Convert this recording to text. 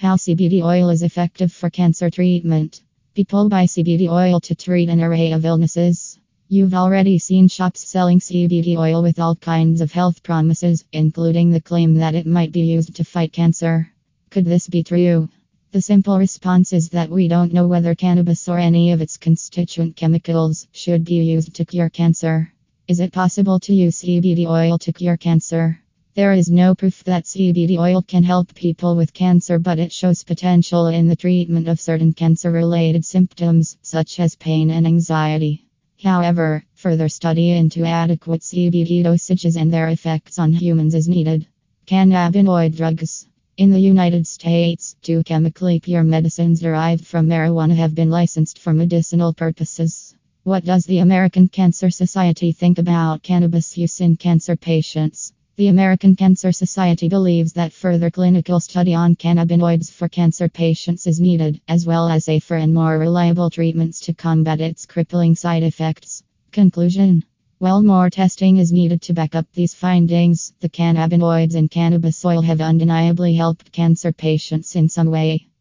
How CBD oil is effective for cancer treatment. People buy CBD oil to treat an array of illnesses. You've already seen shops selling CBD oil with all kinds of health promises, including the claim that it might be used to fight cancer. Could this be true? The simple response is that we don't know whether cannabis or any of its constituent chemicals should be used to cure cancer. Is it possible to use CBD oil to cure cancer? There is no proof that CBD oil can help people with cancer, but it shows potential in the treatment of certain cancer related symptoms, such as pain and anxiety. However, further study into adequate CBD dosages and their effects on humans is needed. Cannabinoid drugs. In the United States, two chemically pure medicines derived from marijuana have been licensed for medicinal purposes. What does the American Cancer Society think about cannabis use in cancer patients? The American Cancer Society believes that further clinical study on cannabinoids for cancer patients is needed, as well as safer and more reliable treatments to combat its crippling side effects. Conclusion While more testing is needed to back up these findings, the cannabinoids in cannabis oil have undeniably helped cancer patients in some way.